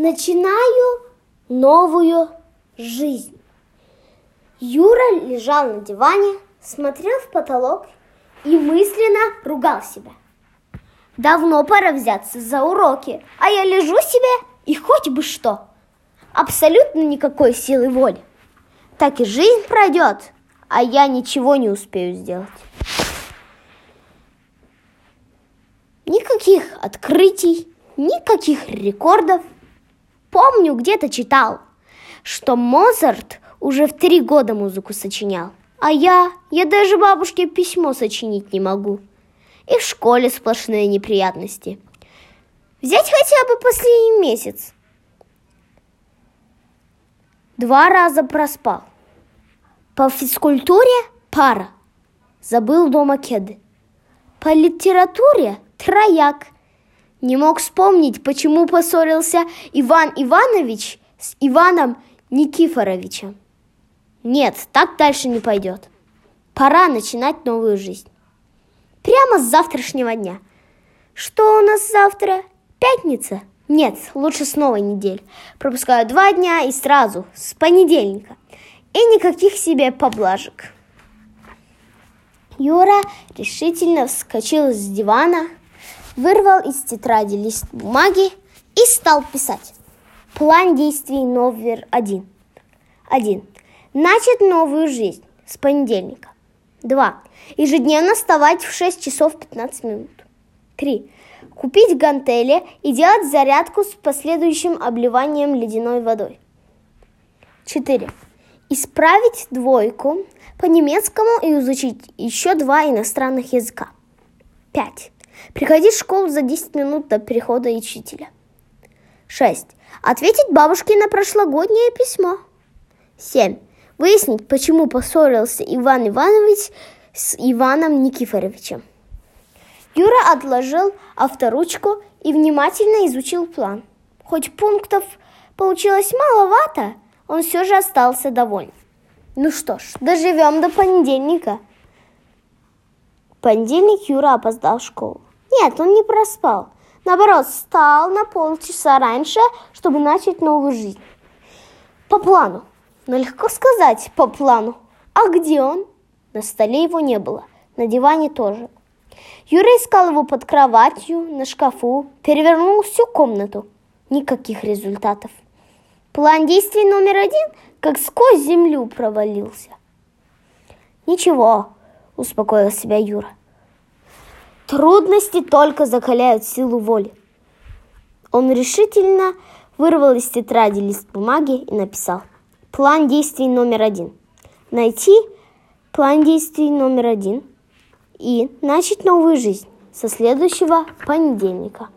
Начинаю новую жизнь. Юра лежал на диване, смотрел в потолок и мысленно ругал себя. Давно пора взяться за уроки, а я лежу себе и хоть бы что. Абсолютно никакой силы воли. Так и жизнь пройдет, а я ничего не успею сделать. Никаких открытий, никаких рекордов – Помню, где-то читал, что Моцарт уже в три года музыку сочинял. А я, я даже бабушке письмо сочинить не могу. И в школе сплошные неприятности. Взять хотя бы последний месяц. Два раза проспал. По физкультуре пара. Забыл дома кеды. По литературе трояк – не мог вспомнить, почему поссорился Иван Иванович с Иваном Никифоровичем. Нет, так дальше не пойдет. Пора начинать новую жизнь. Прямо с завтрашнего дня. Что у нас завтра? Пятница? Нет, лучше с новой недели. Пропускаю два дня и сразу, с понедельника. И никаких себе поблажек. Юра решительно вскочил с дивана, вырвал из тетради лист бумаги и стал писать. План действий номер один. Один. Начать новую жизнь с понедельника. Два. Ежедневно вставать в 6 часов 15 минут. Три. Купить гантели и делать зарядку с последующим обливанием ледяной водой. Четыре. Исправить двойку по немецкому и изучить еще два иностранных языка. Пять. Приходить в школу за 10 минут до прихода учителя. 6. Ответить бабушке на прошлогоднее письмо. 7. Выяснить, почему поссорился Иван Иванович с Иваном Никифоровичем. Юра отложил авторучку и внимательно изучил план. Хоть пунктов получилось маловато, он все же остался доволен. Ну что ж, доживем до понедельника. В понедельник Юра опоздал в школу. Нет, он не проспал. Наоборот, встал на полчаса раньше, чтобы начать новую жизнь. По плану. Но легко сказать по плану. А где он? На столе его не было. На диване тоже. Юра искал его под кроватью, на шкафу, перевернул всю комнату. Никаких результатов. План действий номер один как сквозь землю провалился. Ничего, успокоил себя Юра. Трудности только закаляют силу воли. Он решительно вырвал из тетради лист бумаги и написал «План действий номер один». Найти план действий номер один и начать новую жизнь со следующего понедельника.